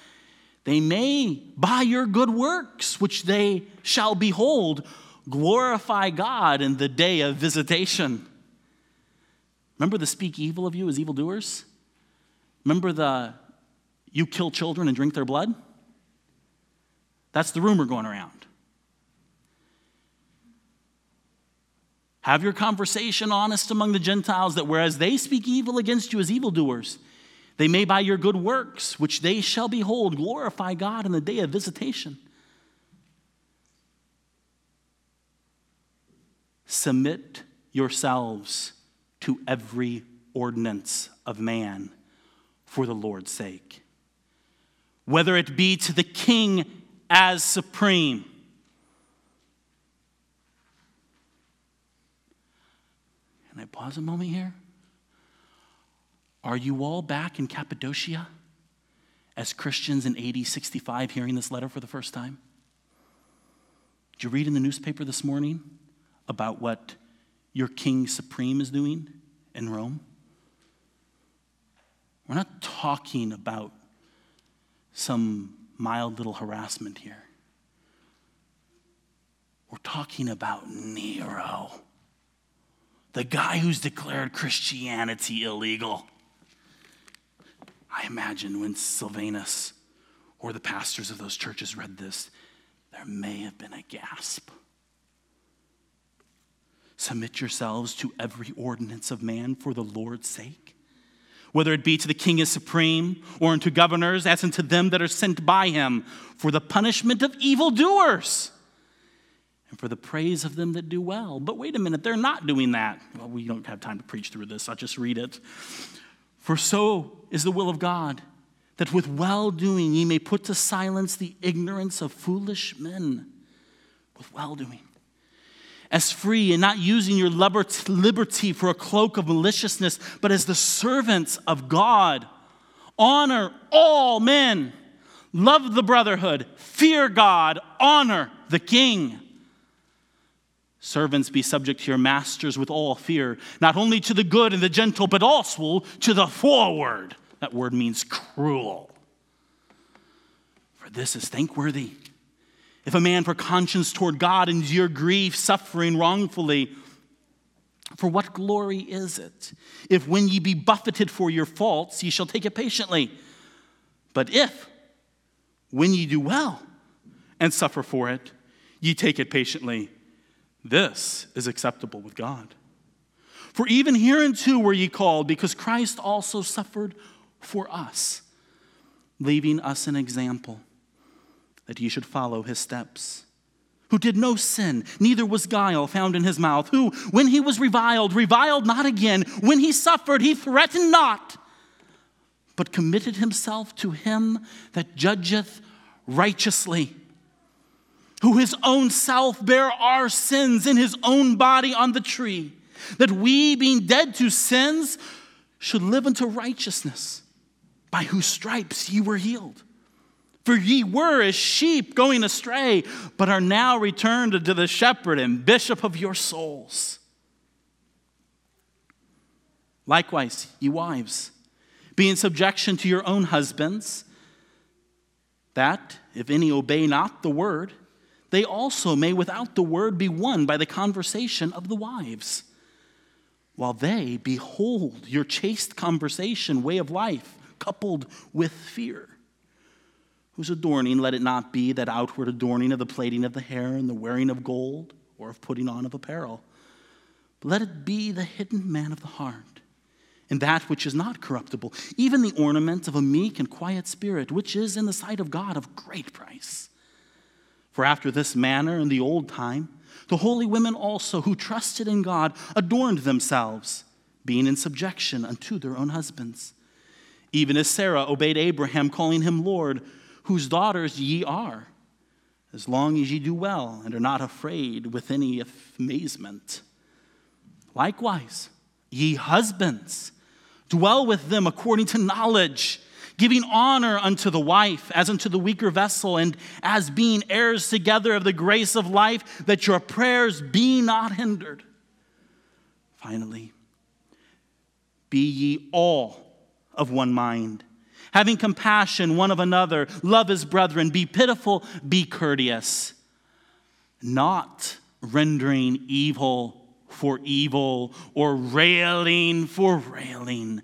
they may, by your good works, which they shall behold, glorify God in the day of visitation. Remember the speak evil of you as evildoers? Remember the you kill children and drink their blood? That's the rumor going around. Have your conversation honest among the Gentiles, that whereas they speak evil against you as evildoers, they may by your good works, which they shall behold, glorify God in the day of visitation. Submit yourselves to every ordinance of man for the Lord's sake, whether it be to the king as supreme. Can I pause a moment here? Are you all back in Cappadocia as Christians in AD 65 hearing this letter for the first time? Did you read in the newspaper this morning about what your King Supreme is doing in Rome? We're not talking about some mild little harassment here. We're talking about Nero, the guy who's declared Christianity illegal. I imagine when Silvanus or the pastors of those churches read this, there may have been a gasp. Submit yourselves to every ordinance of man for the Lord's sake whether it be to the king as supreme or unto governors, as unto them that are sent by him, for the punishment of evildoers and for the praise of them that do well. But wait a minute, they're not doing that. Well, we don't have time to preach through this, I'll just read it. For so is the will of God, that with well doing ye may put to silence the ignorance of foolish men. With well doing as free and not using your liberty for a cloak of maliciousness, but as the servants of God. Honor all men, love the brotherhood, fear God, honor the king. Servants, be subject to your masters with all fear, not only to the good and the gentle, but also to the forward. That word means cruel. For this is thankworthy If a man for conscience toward God endure grief, suffering wrongfully, for what glory is it if when ye be buffeted for your faults, ye shall take it patiently? But if when ye do well and suffer for it, ye take it patiently, this is acceptable with God. For even hereunto were ye called, because Christ also suffered for us, leaving us an example that ye should follow his steps who did no sin, neither was guile found in his mouth, who, when he was reviled, reviled not again, when he suffered, he threatened not, but committed himself to him that judgeth righteously, who his own self bare our sins in his own body on the tree, that we, being dead to sins, should live unto righteousness, by whose stripes ye were healed. For ye were as sheep going astray, but are now returned to the shepherd and bishop of your souls. Likewise, ye wives, be in subjection to your own husbands, that, if any obey not the word, they also may without the word be won by the conversation of the wives, while they behold your chaste conversation, way of life, coupled with fear whose adorning let it not be that outward adorning of the plaiting of the hair and the wearing of gold or of putting on of apparel. But let it be the hidden man of the heart, and that which is not corruptible, even the ornament of a meek and quiet spirit, which is in the sight of God of great price. For after this manner in the old time, the holy women also who trusted in God adorned themselves, being in subjection unto their own husbands. Even as Sarah obeyed Abraham, calling him Lord, whose daughters ye are, as long as ye do well and are not afraid with any amazement. Likewise, ye husbands, dwell with them according to knowledge, giving honor unto the wife as unto the weaker vessel, and as being heirs together of the grace of life, that your prayers be not hindered. Finally, be ye all of one mind having compassion one of another, love his brethren, be pitiful, be courteous, not rendering evil for evil or railing for railing,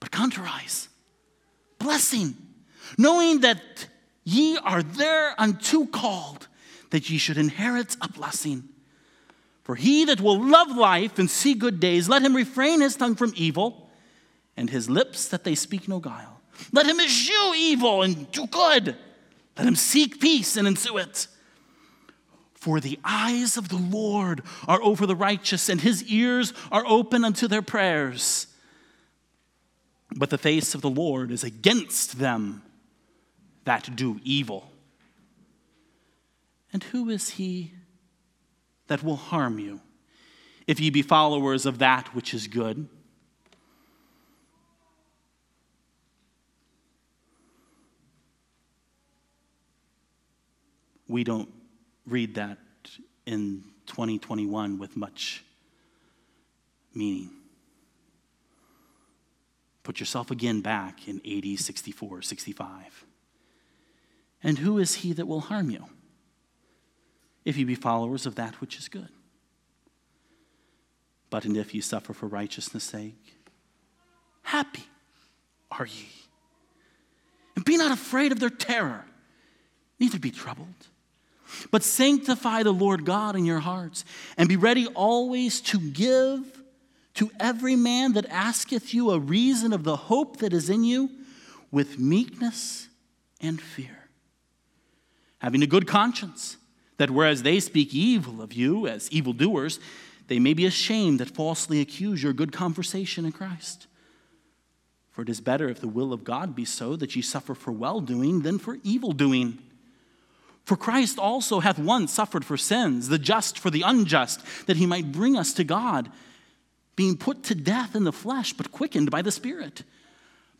but contrarize, blessing, knowing that ye are thereunto called, that ye should inherit a blessing. For he that will love life and see good days, let him refrain his tongue from evil, and his lips that they speak no guile. Let him eschew evil and do good. Let him seek peace and ensue it. For the eyes of the Lord are over the righteous, and his ears are open unto their prayers. But the face of the Lord is against them that do evil. And who is he that will harm you if ye be followers of that which is good? We don't read that in 2021 with much meaning. Put yourself again back in 80, 64, 65. And who is he that will harm you if you be followers of that which is good? But and if you suffer for righteousness' sake, happy are ye. And be not afraid of their terror, neither be troubled. But sanctify the Lord God in your hearts, and be ready always to give to every man that asketh you a reason of the hope that is in you with meekness and fear. Having a good conscience, that whereas they speak evil of you as evildoers, they may be ashamed that falsely accuse your good conversation in Christ. For it is better if the will of God be so that ye suffer for well doing than for evil doing. For Christ also hath once suffered for sins, the just for the unjust, that he might bring us to God, being put to death in the flesh, but quickened by the Spirit.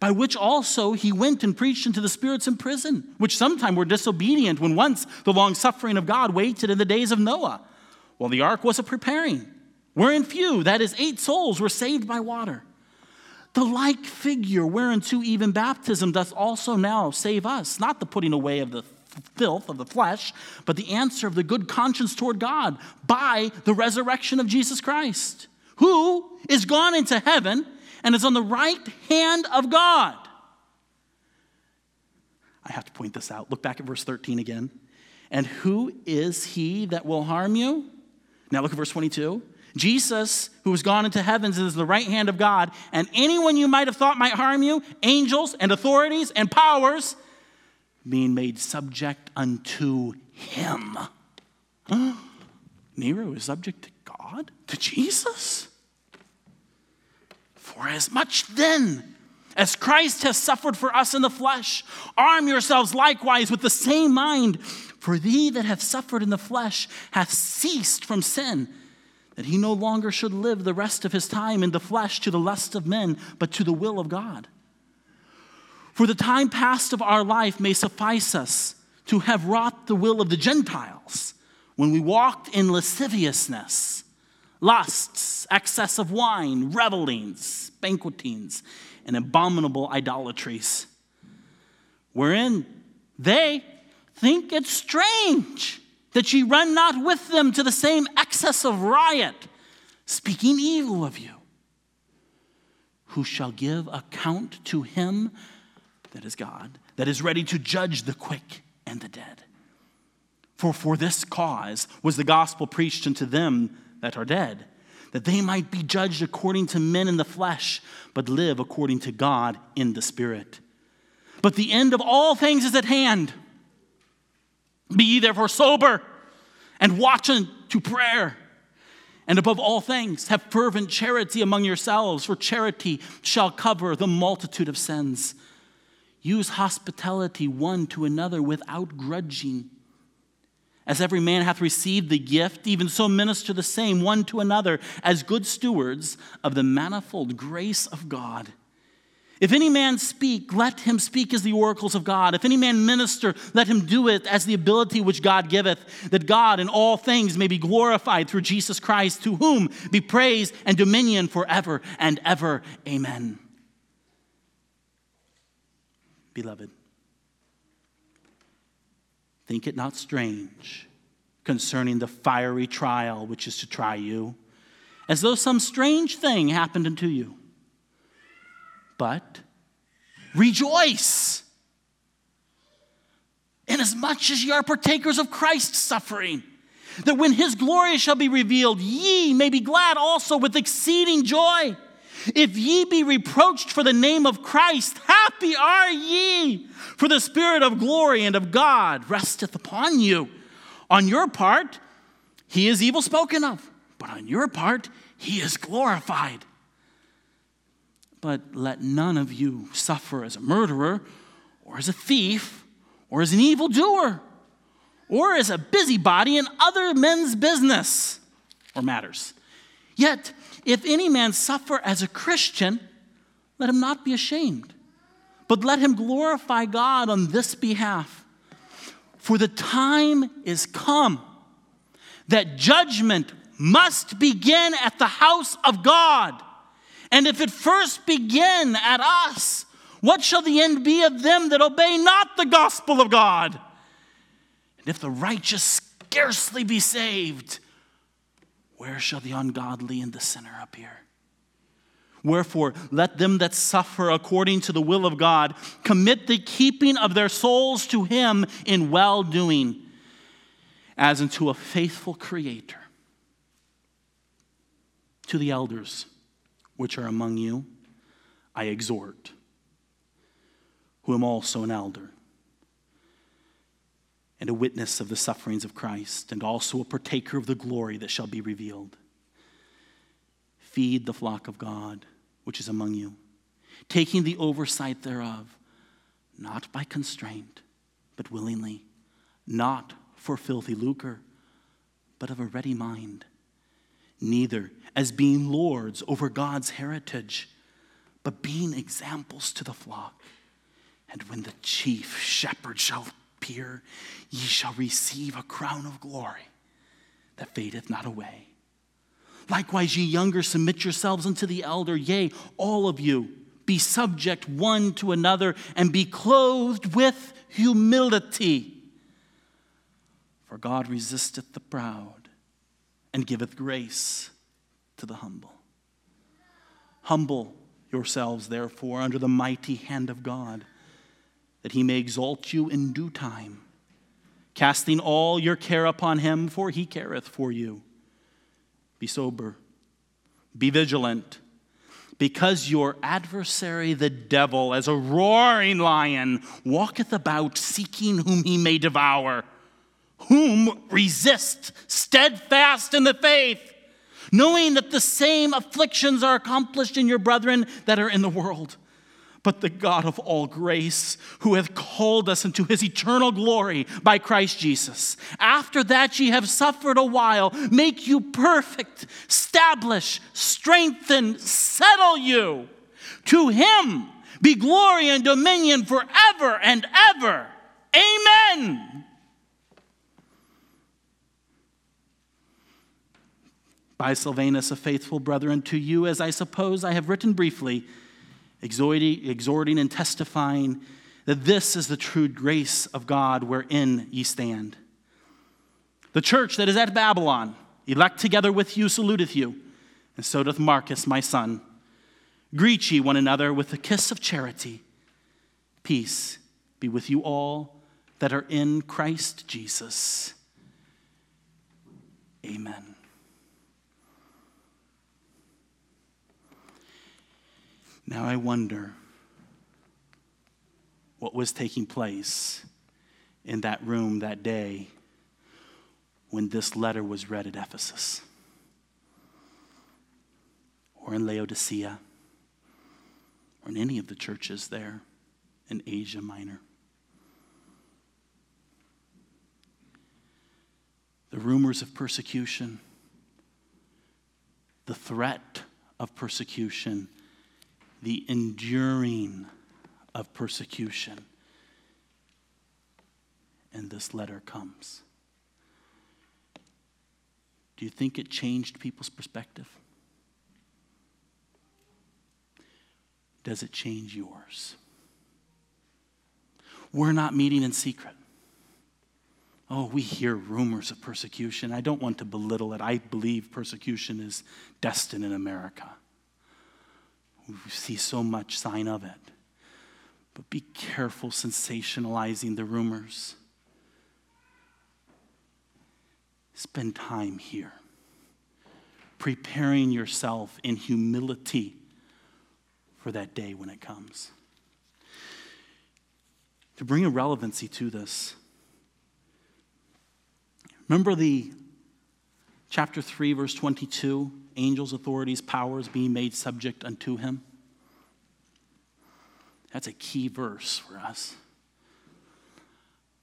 By which also he went and preached unto the spirits in prison, which sometime were disobedient when once the long suffering of God waited in the days of Noah, while the ark was a preparing, wherein few, that is, eight souls, were saved by water. The like figure whereunto even baptism doth also now save us, not the putting away of the filth of the flesh, but the answer of the good conscience toward God by the resurrection of Jesus Christ, who is gone into heaven and is on the right hand of God. I have to point this out. Look back at verse 13 again. And who is he that will harm you? Now look at verse 22. Jesus, who has gone into heavens, is the right hand of God, and anyone you might have thought might harm you, angels and authorities and powers, being made subject unto him. Nero is subject to God? To Jesus? For as much then as Christ has suffered for us in the flesh, arm yourselves likewise with the same mind. For thee that hath suffered in the flesh hath ceased from sin, that he no longer should live the rest of his time in the flesh to the lust of men, but to the will of God. For the time past of our life may suffice us to have wrought the will of the Gentiles when we walked in lasciviousness, lusts, excess of wine, revelings, banquetings, and abominable idolatries, wherein they think it strange that ye run not with them to the same excess of riot, speaking evil of you. Who shall give account to him that is God, that is ready to judge the quick and the dead. For for this cause was the gospel preached unto them that are dead, that they might be judged according to men in the flesh, but live according to God in the spirit. But the end of all things is at hand. Be ye therefore sober and watch unto prayer. And above all things, have fervent charity among yourselves, for charity shall cover the multitude of sins. Use hospitality one to another without grudging. As every man hath received the gift, even so minister the same one to another as good stewards of the manifold grace of God. If any man speak, let him speak as the oracles of God. If any man minister, let him do it as the ability which God giveth, that God in all things may be glorified through Jesus Christ, to whom be praise and dominion forever and ever. Amen. Beloved, think it not strange concerning the fiery trial which is to try you, as though some strange thing happened unto you but rejoice. Inasmuch as ye are partakers of Christ's suffering, that when his glory shall be revealed, ye may be glad also with exceeding joy. If ye be reproached for the name of Christ, happy are ye, for the Spirit of glory and of God resteth upon you. On your part, he is evil spoken of, but on your part, he is glorified. But let none of you suffer as a murderer, or as a thief, or as an evildoer, or as a busybody in other men's business or matters. Yet, if any man suffer as a Christian, let him not be ashamed, but let him glorify God on this behalf. For the time is come that judgment must begin at the house of God. And if it first begin at us, what shall the end be of them that obey not the gospel of God? And if the righteous scarcely be saved, where shall the ungodly and the sinner appear? Wherefore, let them that suffer according to the will of God commit the keeping of their souls to Him in well doing, as unto a faithful Creator. To the elders, which are among you, I exhort, who am also an elder and a witness of the sufferings of Christ, and also a partaker of the glory that shall be revealed. Feed the flock of God which is among you, taking the oversight thereof, not by constraint, but willingly, not for filthy lucre, but of a ready mind neither as being lords over God's heritage, but being examples to the flock. And when the chief shepherd shall appear, ye shall receive a crown of glory that fadeth not away. Likewise, ye younger, submit yourselves unto the elder, yea, all of you, be subject one to another, and be clothed with humility. For God resisteth the proud and giveth grace to the humble. Humble yourselves, therefore, under the mighty hand of God, that he may exalt you in due time, casting all your care upon him, for he careth for you. Be sober, be vigilant, because your adversary, the devil, as a roaring lion, walketh about seeking whom he may devour. Whom resist steadfast in the faith, knowing that the same afflictions are accomplished in your brethren that are in the world. But the God of all grace, who hath called us into his eternal glory by Christ Jesus, after that ye have suffered a while, make you perfect, establish, strengthen, settle you. To him be glory and dominion forever and ever. Amen. By Silvanus, a faithful brother, and to you, as I suppose I have written briefly, exhorting, and testifying that this is the true grace of God wherein ye stand. The church that is at Babylon, elect together with you, saluteth you, and so doth Marcus, my son. Greet ye one another with a kiss of charity. Peace be with you all that are in Christ Jesus. Amen. Now I wonder what was taking place in that room that day when this letter was read at Ephesus. Or in Laodicea. Or in any of the churches there in Asia Minor. The rumors of persecution, the threat of persecution the enduring of persecution. And this letter comes. Do you think it changed people's perspective? Does it change yours? We're not meeting in secret. Oh, we hear rumors of persecution. I don't want to belittle it. I believe persecution is destined in America. We see so much sign of it. But be careful sensationalizing the rumors. Spend time here, preparing yourself in humility for that day when it comes. To bring a relevancy to this, remember the chapter 3, verse 22 angels, authorities, powers being made subject unto him. That's a key verse for us.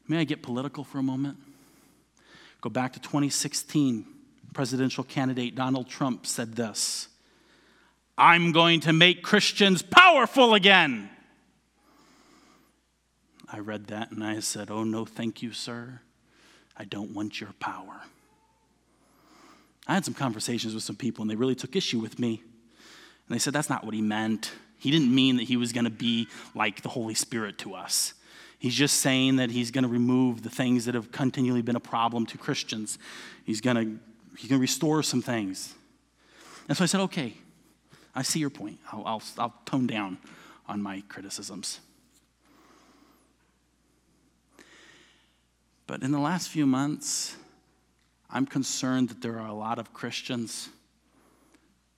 May I get political for a moment? Go back to 2016. Presidential candidate Donald Trump said this I'm going to make Christians powerful again. I read that and I said, Oh, no, thank you, sir. I don't want your power. I had some conversations with some people, and they really took issue with me. And they said, that's not what he meant. He didn't mean that he was going to be like the Holy Spirit to us. He's just saying that he's going to remove the things that have continually been a problem to Christians. He's going to, he's going to restore some things. And so I said, okay, I see your point. I'll, I'll, I'll tone down on my criticisms. But in the last few months, I'm concerned that there are a lot of Christians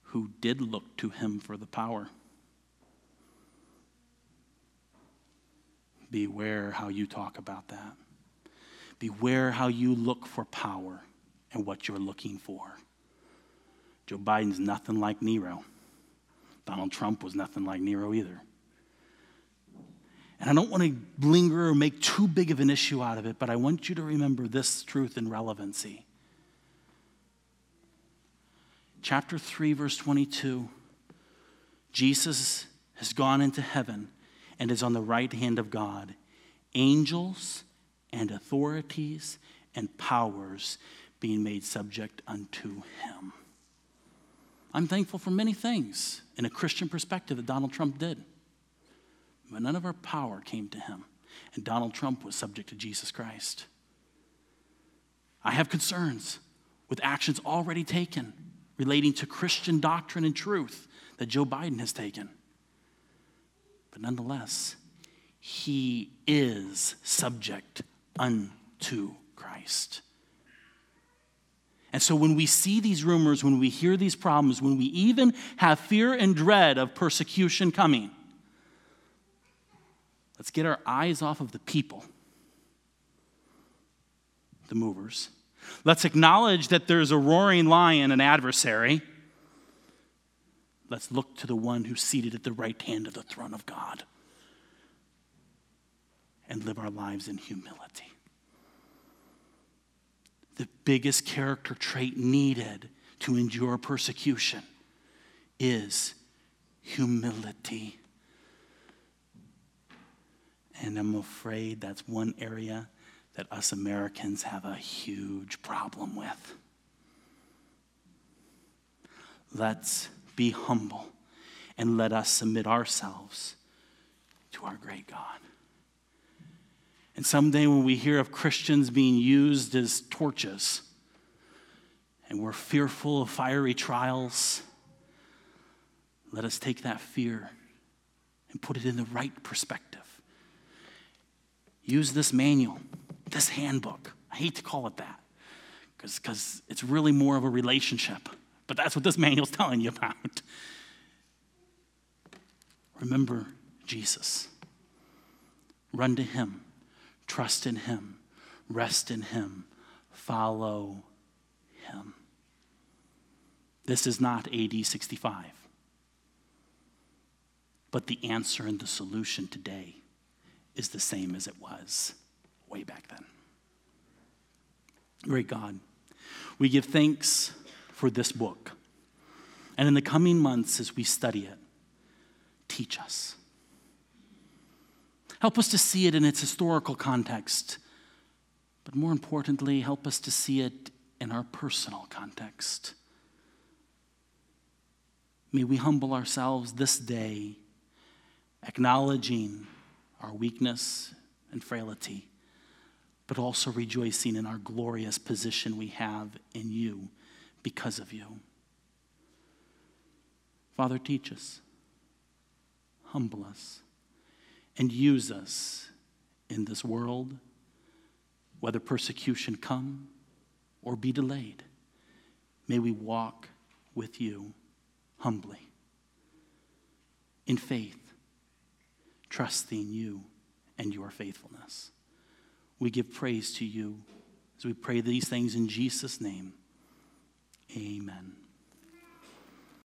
who did look to him for the power. Beware how you talk about that. Beware how you look for power and what you're looking for. Joe Biden's nothing like Nero. Donald Trump was nothing like Nero either. And I don't want to linger or make too big of an issue out of it, but I want you to remember this truth and relevancy chapter 3, verse 22, Jesus has gone into heaven and is on the right hand of God. Angels and authorities and powers being made subject unto him. I'm thankful for many things in a Christian perspective that Donald Trump did. But none of our power came to him. And Donald Trump was subject to Jesus Christ. I have concerns with actions already taken relating to Christian doctrine and truth that Joe Biden has taken. But nonetheless, he is subject unto Christ. And so when we see these rumors, when we hear these problems, when we even have fear and dread of persecution coming, let's get our eyes off of the people, the movers. Let's acknowledge that there's a roaring lion, an adversary. Let's look to the one who's seated at the right hand of the throne of God and live our lives in humility the biggest character trait needed to endure persecution is humility. And I'm afraid that's one area that us Americans have a huge problem with. Let's be humble and let us submit ourselves to our great God. And someday when we hear of Christians being used as torches and we're fearful of fiery trials, let us take that fear and put it in the right perspective. Use this manual, this handbook. I hate to call it that because it's really more of a relationship, but that's what this manual's telling you about. Remember Jesus, run to Him Trust in Him, rest in Him, follow Him. This is not AD 65. But the answer and the solution today is the same as it was way back then. Great God, we give thanks for this book. And in the coming months, as we study it, teach us. Help us to see it in its historical context. But more importantly, help us to see it in our personal context. May we humble ourselves this day, acknowledging our weakness and frailty, but also rejoicing in our glorious position we have in you because of you. Father, teach us, humble us and use us in this world, whether persecution come or be delayed. May we walk with you humbly, in faith, trusting you and your faithfulness. We give praise to you as we pray these things in Jesus' name. Amen.